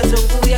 That's a booyah.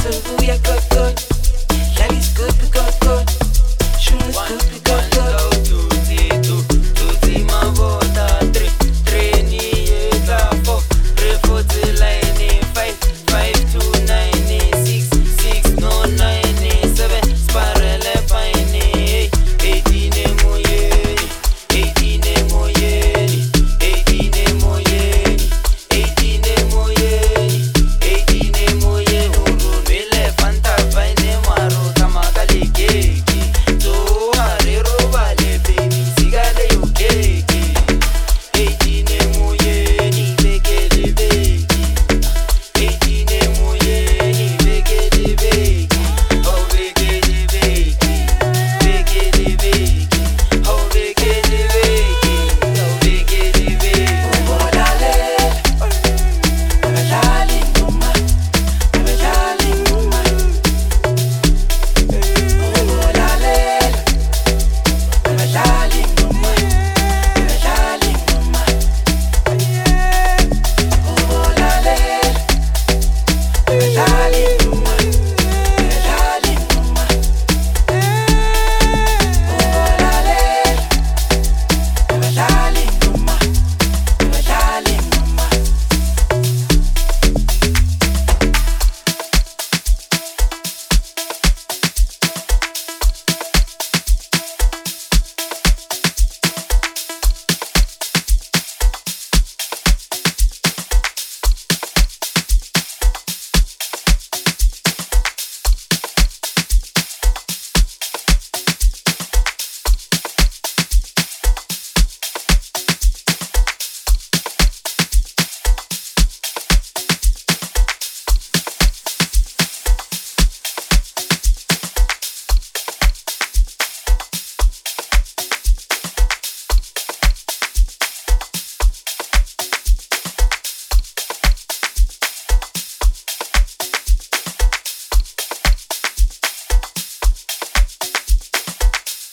sense of who are good, good.